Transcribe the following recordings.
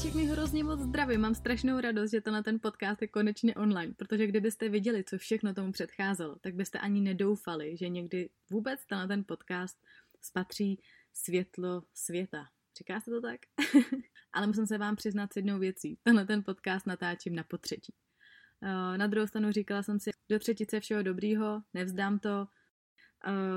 všechny hrozně moc zdravím, mám strašnou radost, že to na ten podcast je konečně online, protože kdybyste viděli, co všechno tomu předcházelo, tak byste ani nedoufali, že někdy vůbec na ten podcast spatří světlo světa. Říká se to tak? Ale musím se vám přiznat s jednou věcí. Tenhle ten podcast natáčím na potřetí. Eh, na druhou stranu říkala jsem si, do třetice všeho dobrýho, nevzdám to.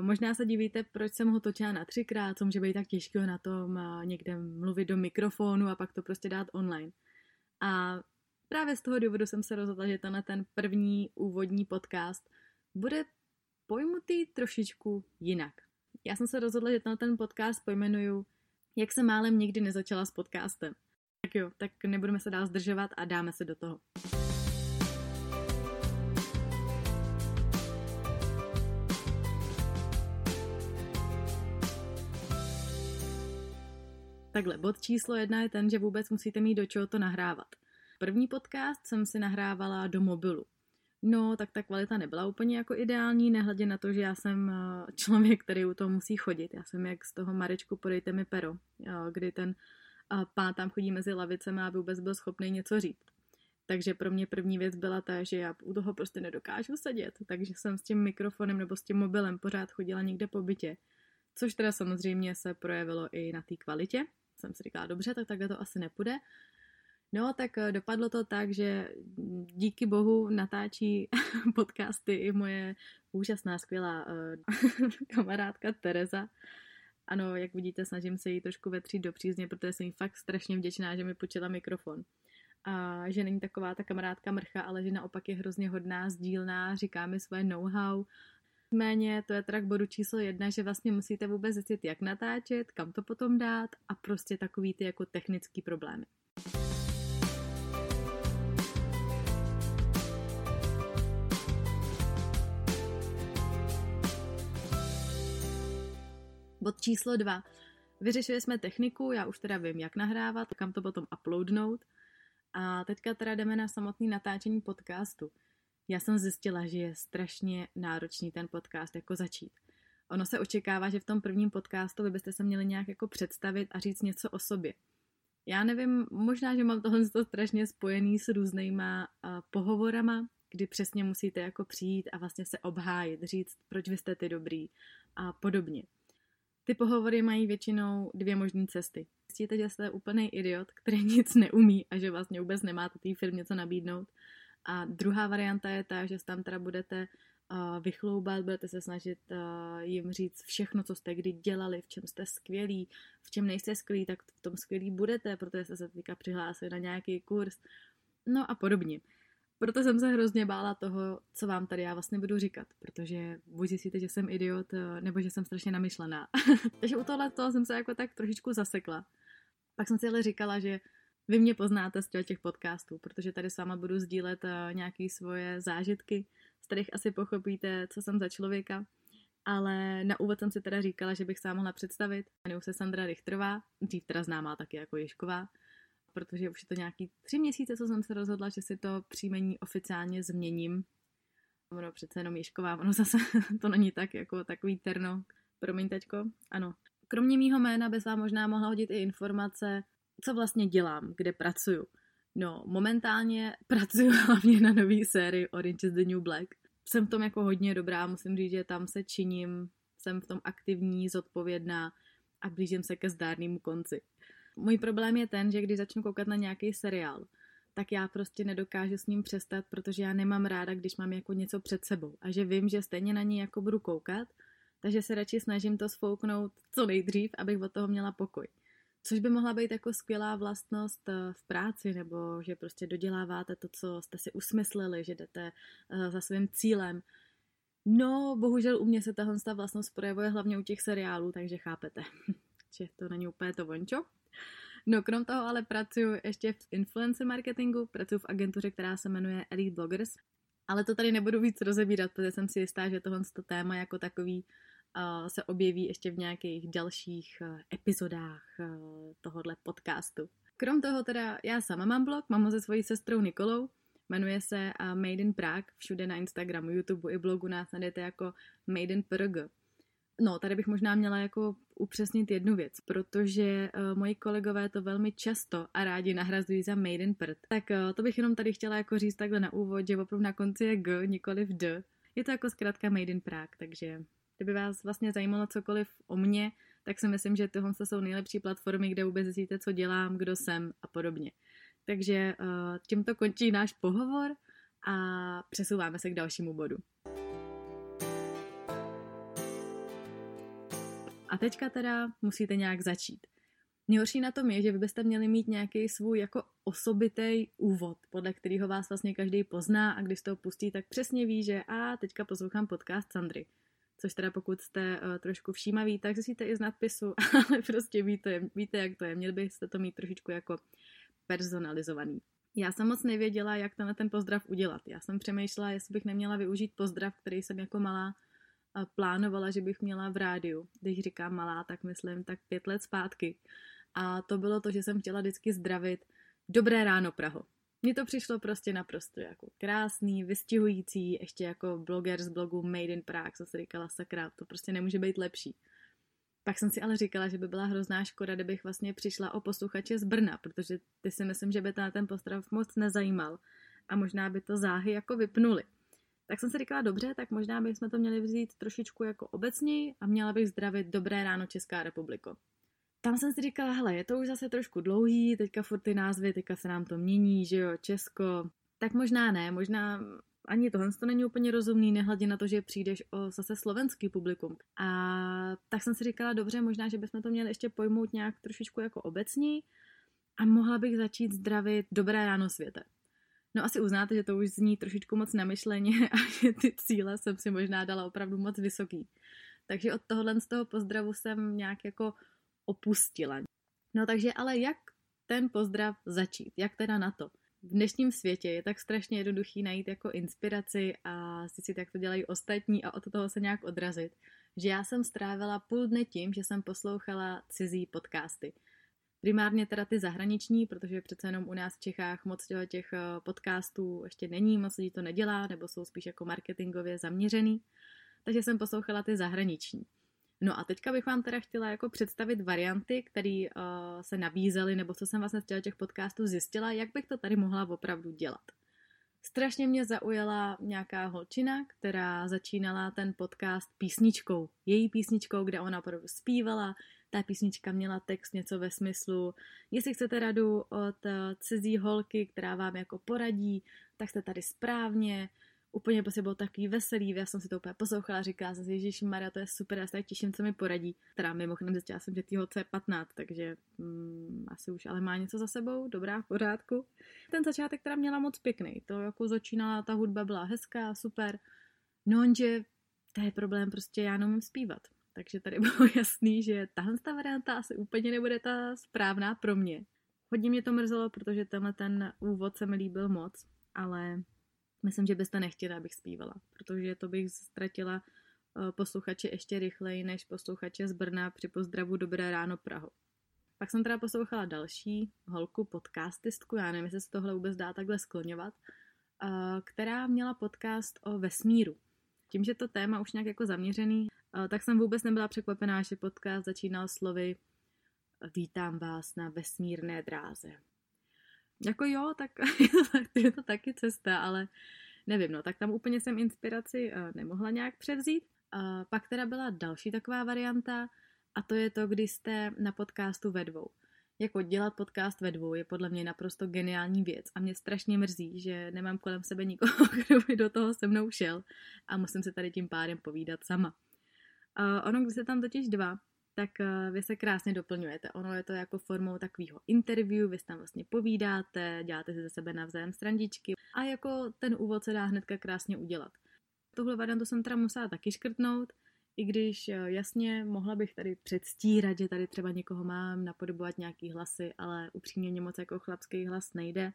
Možná se divíte, proč jsem ho točila na třikrát, co může být tak těžkého na tom někde mluvit do mikrofonu a pak to prostě dát online. A právě z toho důvodu jsem se rozhodla, že tenhle ten první úvodní podcast bude pojmutý trošičku jinak. Já jsem se rozhodla, že ten podcast pojmenuju Jak se málem nikdy nezačala s podcastem. Tak jo, tak nebudeme se dál zdržovat a dáme se do toho. Takhle, bod číslo jedna je ten, že vůbec musíte mít do čeho to nahrávat. První podcast jsem si nahrávala do mobilu. No, tak ta kvalita nebyla úplně jako ideální, nehledě na to, že já jsem eh, člověk, který u toho musí chodit. Já jsem jak z toho Marečku podejte mi pero, eh, kdy ten eh, pán tam chodí mezi lavicemi a vůbec byl schopný něco říct. Takže pro mě první věc byla ta, že já u toho prostě nedokážu sedět, takže jsem s tím mikrofonem nebo s tím mobilem pořád chodila někde po bytě. Což teda samozřejmě se projevilo i na té kvalitě. Jsem si říkala, dobře, tak takhle to asi nepůjde. No, tak eh, dopadlo to tak, že díky bohu natáčí podcasty i moje úžasná, skvělá uh, kamarádka Tereza. Ano, jak vidíte, snažím se jí trošku vetřít do přízně, protože jsem jí fakt strašně vděčná, že mi počila mikrofon. A že není taková ta kamarádka mrcha, ale že naopak je hrozně hodná, sdílná, říká mi svoje know-how. Méně to je teda k bodu číslo jedna, že vlastně musíte vůbec zjistit, jak natáčet, kam to potom dát a prostě takový ty jako technický problémy. Bod číslo dva. Vyřešili jsme techniku, já už teda vím, jak nahrávat, kam to potom uploadnout. A teďka teda jdeme na samotný natáčení podcastu. Já jsem zjistila, že je strašně náročný ten podcast jako začít. Ono se očekává, že v tom prvním podcastu vy byste se měli nějak jako představit a říct něco o sobě. Já nevím, možná, že mám tohle strašně spojený s různýma uh, pohovorama, kdy přesně musíte jako přijít a vlastně se obhájit, říct, proč vy jste ty dobrý a podobně. Ty pohovory mají většinou dvě možné cesty. Zjistíte, že jste úplný idiot, který nic neumí a že vlastně vůbec nemáte té firmě co nabídnout. A druhá varianta je ta, že tam teda budete uh, vychloubat, budete se snažit uh, jim říct všechno, co jste kdy dělali, v čem jste skvělí, v čem nejste skvělí, tak v tom skvělí budete, protože jste se teďka přihlásili na nějaký kurz, no a podobně. Proto jsem se hrozně bála toho, co vám tady já vlastně budu říkat, protože buď zjistíte, že jsem idiot, eh, nebo že jsem strašně namyšlená. Takže u tohle toho jsem se jako tak trošičku zasekla. Pak jsem si ale říkala, že vy mě poznáte z těch podcastů, protože tady s váma budu sdílet eh, nějaké svoje zážitky, z kterých asi pochopíte, co jsem za člověka. Ale na úvod jsem si teda říkala, že bych se mohla představit. Jmenuji se Sandra Richtrová, dřív teda známá taky jako Ješková protože už je to nějaký tři měsíce, co jsem se rozhodla, že si to příjmení oficiálně změním. Ono přece jenom Ježková, ono zase to není tak jako takový terno. Promiň, teďko? Ano. Kromě mýho jména bys vám možná mohla hodit i informace, co vlastně dělám, kde pracuju. No, momentálně pracuji hlavně na nové sérii Orange is the New Black. Jsem v tom jako hodně dobrá, musím říct, že tam se činím, jsem v tom aktivní, zodpovědná a blížím se ke zdárnému konci můj problém je ten, že když začnu koukat na nějaký seriál, tak já prostě nedokážu s ním přestat, protože já nemám ráda, když mám jako něco před sebou a že vím, že stejně na ní jako budu koukat, takže se radši snažím to sfouknout co nejdřív, abych od toho měla pokoj. Což by mohla být jako skvělá vlastnost eh, v práci, nebo že prostě doděláváte to, co jste si usmysleli, že jdete eh, za svým cílem. No, bohužel u mě se tahle vlastnost projevuje hlavně u těch seriálů, takže chápete, že to není úplně to vončo. No, krom toho ale pracuji ještě v influencer marketingu, pracuji v agentuře, která se jmenuje Elite Bloggers, ale to tady nebudu víc rozebírat, protože jsem si jistá, že tohle téma jako takový se objeví ještě v nějakých dalších uh, epizodách uh, tohohle podcastu. Krom toho teda já sama mám blog, mám ho se svojí sestrou Nikolou, jmenuje se uh, Made in Prague, všude na Instagramu, YouTube i blogu nás najdete jako Made in Prague. No, tady bych možná měla jako upřesnit jednu věc, protože uh, moji kolegové to velmi často a rádi nahrazují za Made in Prd. Tak uh, to bych jenom tady chtěla jako říct takhle na úvod, že opravdu na konci je G, nikoli v D. Je to jako zkrátka Made in Prague, takže kdyby vás vlastně zajímalo cokoliv o mně, tak si myslím, že tohle jsou nejlepší platformy, kde vůbec zjistíte, co dělám, kdo jsem a podobně. Takže uh, tímto končí náš pohovor a přesouváme se k dalšímu bodu. A teďka teda musíte nějak začít. Nejhorší na tom je, že vy byste měli mít nějaký svůj jako osobitý úvod, podle kterého vás vlastně každý pozná a když to pustí, tak přesně ví, že a teďka poslouchám podcast Sandry. Což teda pokud jste uh, trošku všímaví, tak zjistíte i z nadpisu, ale prostě víte, víte, jak to je. Měli byste to mít trošičku jako personalizovaný. Já jsem moc nevěděla, jak tenhle ten pozdrav udělat. Já jsem přemýšlela, jestli bych neměla využít pozdrav, který jsem jako malá plánovala, že bych měla v rádiu. Když říkám malá, tak myslím tak pět let zpátky. A to bylo to, že jsem chtěla vždycky zdravit Dobré ráno, Praho. Mně to přišlo prostě naprosto jako krásný, vystihující, ještě jako bloger z blogu Made in Prague, co se říkala sakra, to prostě nemůže být lepší. Pak jsem si ale říkala, že by byla hrozná škoda, kdybych vlastně přišla o posluchače z Brna, protože ty si myslím, že by ten postrav moc nezajímal a možná by to záhy jako vypnuli. Tak jsem si říkala, dobře, tak možná bychom to měli vzít trošičku jako obecněji a měla bych zdravit Dobré ráno Česká republiko. Tam jsem si říkala, hele, je to už zase trošku dlouhý, teďka furt ty názvy, teďka se nám to mění, že jo, Česko. Tak možná ne, možná ani tohle to není úplně rozumný, nehledě na to, že přijdeš o zase slovenský publikum. A tak jsem si říkala, dobře, možná, že bychom to měli ještě pojmout nějak trošičku jako obecní a mohla bych začít zdravit Dobré ráno světe. No asi uznáte, že to už zní trošičku moc namyšleně a že ty cíle jsem si možná dala opravdu moc vysoký. Takže od tohohle z toho pozdravu jsem nějak jako opustila. No takže ale jak ten pozdrav začít? Jak teda na to? V dnešním světě je tak strašně jednoduchý najít jako inspiraci a zjistit, jak to dělají ostatní a od toho se nějak odrazit, že já jsem strávila půl dne tím, že jsem poslouchala cizí podcasty. Primárně teda ty zahraniční, protože přece jenom u nás v Čechách moc těch eh, podcastů ještě není, moc lidí to nedělá, nebo jsou spíš jako marketingově zaměřený. Takže jsem poslouchala ty zahraniční. No a teďka bych vám teda chtěla jako představit varianty, které uh, se nabízely, nebo co jsem vlastně z těch podcastů zjistila, jak bych to tady mohla opravdu dělat. Strašně mě zaujala nějaká holčina, která začínala ten podcast písničkou. Její písničkou, kde ona opravdu zpívala, ta písnička měla text něco ve smyslu, jestli chcete radu od eh, cizí holky, která vám jako poradí, tak jste tady správně, úplně prostě bylo takový veselý, já jsem si to úplně poslouchala, říkala jsem si, Ježíš Maria, to je super, já se tak těším, co mi poradí. Teda mimochodem zjistila jsem, že týho je 15, takže mm, asi už ale má něco za sebou, dobrá, v pořádku. Ten začátek teda měla moc pěkný, to jako začínala, ta hudba byla hezká, super, no že to je problém, prostě já nemůžu zpívat. Takže tady bylo jasný, že tahle ta varianta asi úplně nebude ta správná pro mě. Hodně mě to mrzelo, protože tenhle ten úvod se mi líbil moc, ale myslím, že byste nechtěli, abych zpívala, protože to bych ztratila eh, posluchače ještě rychleji než posluchače z Brna při pozdravu Dobré ráno Praho. Pak jsem teda poslouchala další holku, podcastistku, já nevím, jestli se tohle vůbec dá takhle skloňovat, eh, která měla podcast o vesmíru. Tím, že to téma už nějak jako zaměřený, eh, tak jsem vůbec nebyla překvapená, že podcast začínal slovy Vítám vás na vesmírné dráze. Jako jo, tak je to taky cesta, ale nevím, no, tak tam úplně jsem inspiraci eh, nemohla nějak převzít. A pak teda byla další taková varianta a to je to, kdy jste na podcastu ve dvou. Jako dělat podcast ve dvou je podle mě naprosto geniální věc a mě strašně mrzí, že nemám kolem sebe nikoho, kdo by do toho se mnou šel a musím se tady tím pádem povídat sama. Uh, ono, když se tam totiž dva, tak uh, vy se krásně doplňujete. Ono je to jako formou takového interview, vy tam vlastně povídáte, děláte si ze sebe navzájem strandičky a jako ten úvod se dá hnedka krásně udělat. Tuhle variantu jsem teda musela taky škrtnout, I když eh, jasně mohla bych tady předstírat, že tady třeba někoho mám, napodobovat nějaký hlasy, ale upřímně mě moc jako chlapský hlas nejde.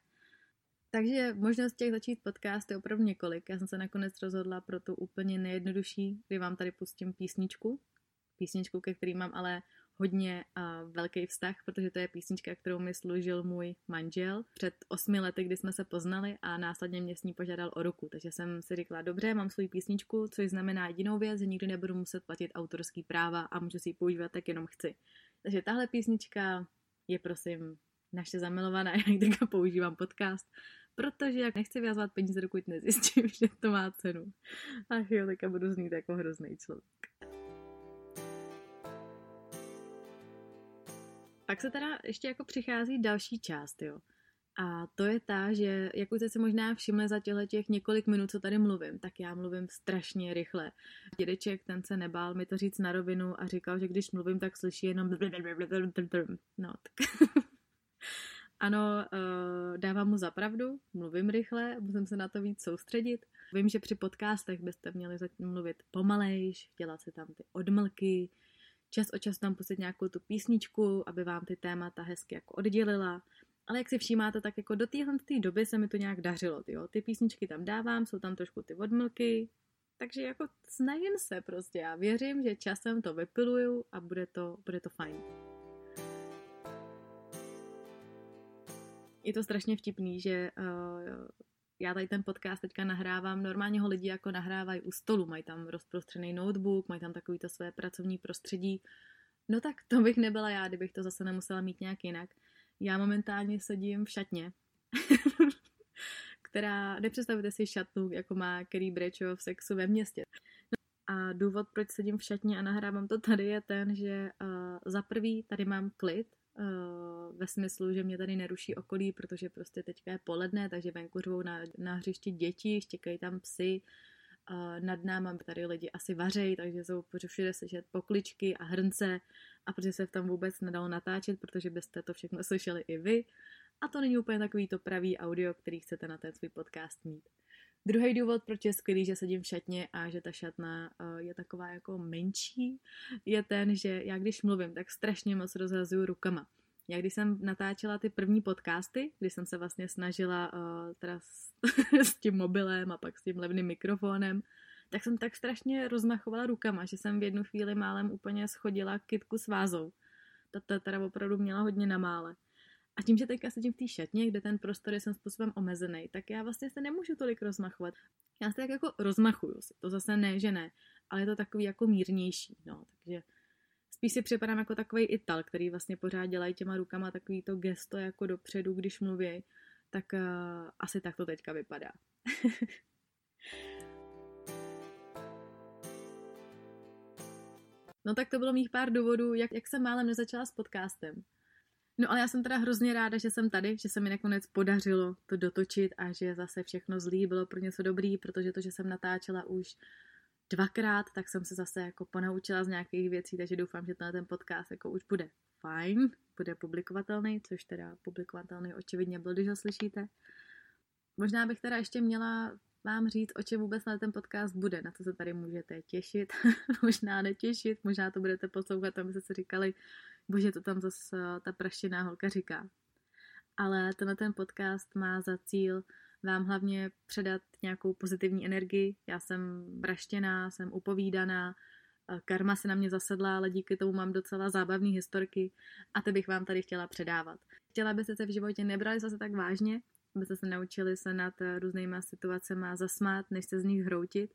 Takže možnost těch začít podcast je opravdu několik. Já jsem se nakonec rozhodla pro tu úplně nejjednodušší, kdy vám tady pustím písničku. Písničku, ke který mám ale hodně uh, velký vztah, protože to je písnička, kterou mi služil můj manžel před osmi lety, kdy jsme se poznali a následně mě s ní požádal o ruku. Takže jsem si říkala, dobře, mám svou písničku, což znamená jedinou věc, že nikdy nebudu muset platit autorský práva a můžu si ji používat, tak jenom chci. Takže tahle písnička je prosím naše zamilovaná, já teďka používám podcast, protože jak nechci vyjazovat peníze, dokud nezjistím, že to má cenu. Ach jo, teďka budu znít jako hrozný člověk. Pak se teda ještě jako přichází další část, jo. A to je ta, že jak už jste si možná všimli za těchto těch několik minut, co tady mluvím, tak já mluvím strašně rychle. Dědeček, ten se nebál mi to říct na rovinu a říkal, že když mluvím, tak slyší jenom no, tak ano, uh, dávám mu zapravdu, mluvím rychle, musím se na to víc soustředit. Vím, že při podcastech byste měli mluvit pomalejš, dělat si tam ty odmlky, čas od času tam pustit nějakou tu písničku, aby vám ty témata hezky jako oddělila. Ale jak si všímáte, tak jako do téhle doby se mi to nějak dařilo. Jo? Ty písničky tam dávám, jsou tam trošku ty odmlky, takže jako snažím se prostě. Já věřím, že časem to vypiluju a bude to, bude to fajn. Je to strašně vtipný, že uh, já tady ten podcast teďka nahrávám, normálně ho lidi jako nahrávají u stolu, mají tam rozprostřený notebook, mají tam takový to své pracovní prostředí. No tak to bych nebyla já, kdybych to zase nemusela mít nějak jinak. Já momentálně sedím v šatně, která, nepředstavujte si šatnu, jako má Kerry Bradshaw v sexu ve městě. No a důvod, proč sedím v šatně a nahrávám to tady, je ten, že uh, za prvý tady mám klid, ve smyslu, že mě tady neruší okolí, protože prostě teďka je poledne, takže venku řvou na, na hřišti děti, štěkají tam psy, uh, nad náma tady lidi asi vařejí, takže jsou všude slyšet pokličky a hrnce a protože se v tom vůbec nedalo natáčet, protože byste to všechno slyšeli i vy a to není úplně takový to pravý audio, který chcete na ten svůj podcast mít. Druhý důvod, proč je skvělý, že sedím v šatně a že ta šatna uh, je taková jako menší, je ten, že já když mluvím, tak strašně moc rozhazuju rukama. Já když jsem natáčela ty první podcasty, kdy jsem se vlastně snažila uh, teda s, s tím mobilem a pak s tím levným mikrofonem, tak jsem tak strašně rozmachovala rukama, že jsem v jednu chvíli málem úplně schodila kitku s vázou. Ta, ta teda opravdu měla hodně na mále. A tím, že teďka sedím v té šatně, kde ten prostor je svým způsobem omezený, tak já vlastně se nemůžu tolik rozmachovat. Já se tak jako rozmachuju si, to zase ne, že ne, ale je to takový jako mírnější, no, takže spíš si připadám jako takový Ital, který vlastně pořád dělají těma rukama takový to gesto jako dopředu, když mluví, tak uh, asi tak to teďka vypadá. no tak to bylo mých pár důvodů, jak, jak jsem málem nezačala s podcastem. No ale já jsem teda hrozně ráda, že jsem tady, že se mi nakonec podařilo to dotočit a že zase všechno zlý bylo pro něco dobrý, protože to, že jsem natáčela už dvakrát, tak jsem se zase jako ponaučila z nějakých věcí, takže doufám, že ten podcast jako už bude fajn, bude publikovatelný, což teda publikovatelný očividně byl, když ho slyšíte. Možná bych teda ještě měla vám říct, o čem vůbec na ten podcast bude, na co se tady můžete těšit, možná netěšit, možná to budete poslouchat, abyste si říkali, bože, to tam zase ta praštěná holka říká. Ale tenhle ten podcast má za cíl vám hlavně předat nějakou pozitivní energii. Já jsem praštěná, jsem upovídaná, karma se na mě zasedla, ale díky tomu mám docela zábavné historky a ty bych vám tady chtěla předávat. Chtěla byste se v životě nebrali zase tak vážně, abyste se naučili se nad různýma situacemi zasmát, než se z nich hroutit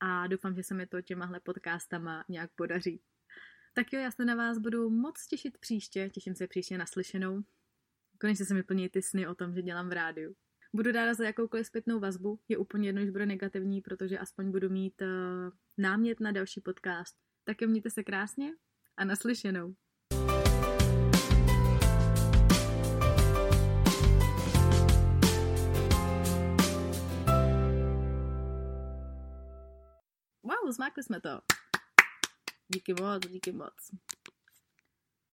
a doufám, že se mi to těmahle podcastama nějak podaří. Tak jo, já se na vás budu moc těšit příště, těším se příště naslyšenou. Konečně se mi plní ty sny o tom, že dělám v rádiu. Budu ráda za jakoukoliv zpětnou vazbu, je úplně jedno, že bude negativní, protože aspoň budu mít uh, námět na další podcast. Tak jo, mějte se krásně a naslyšenou. Wow, zmákli jsme to. Díky moc, díky moc.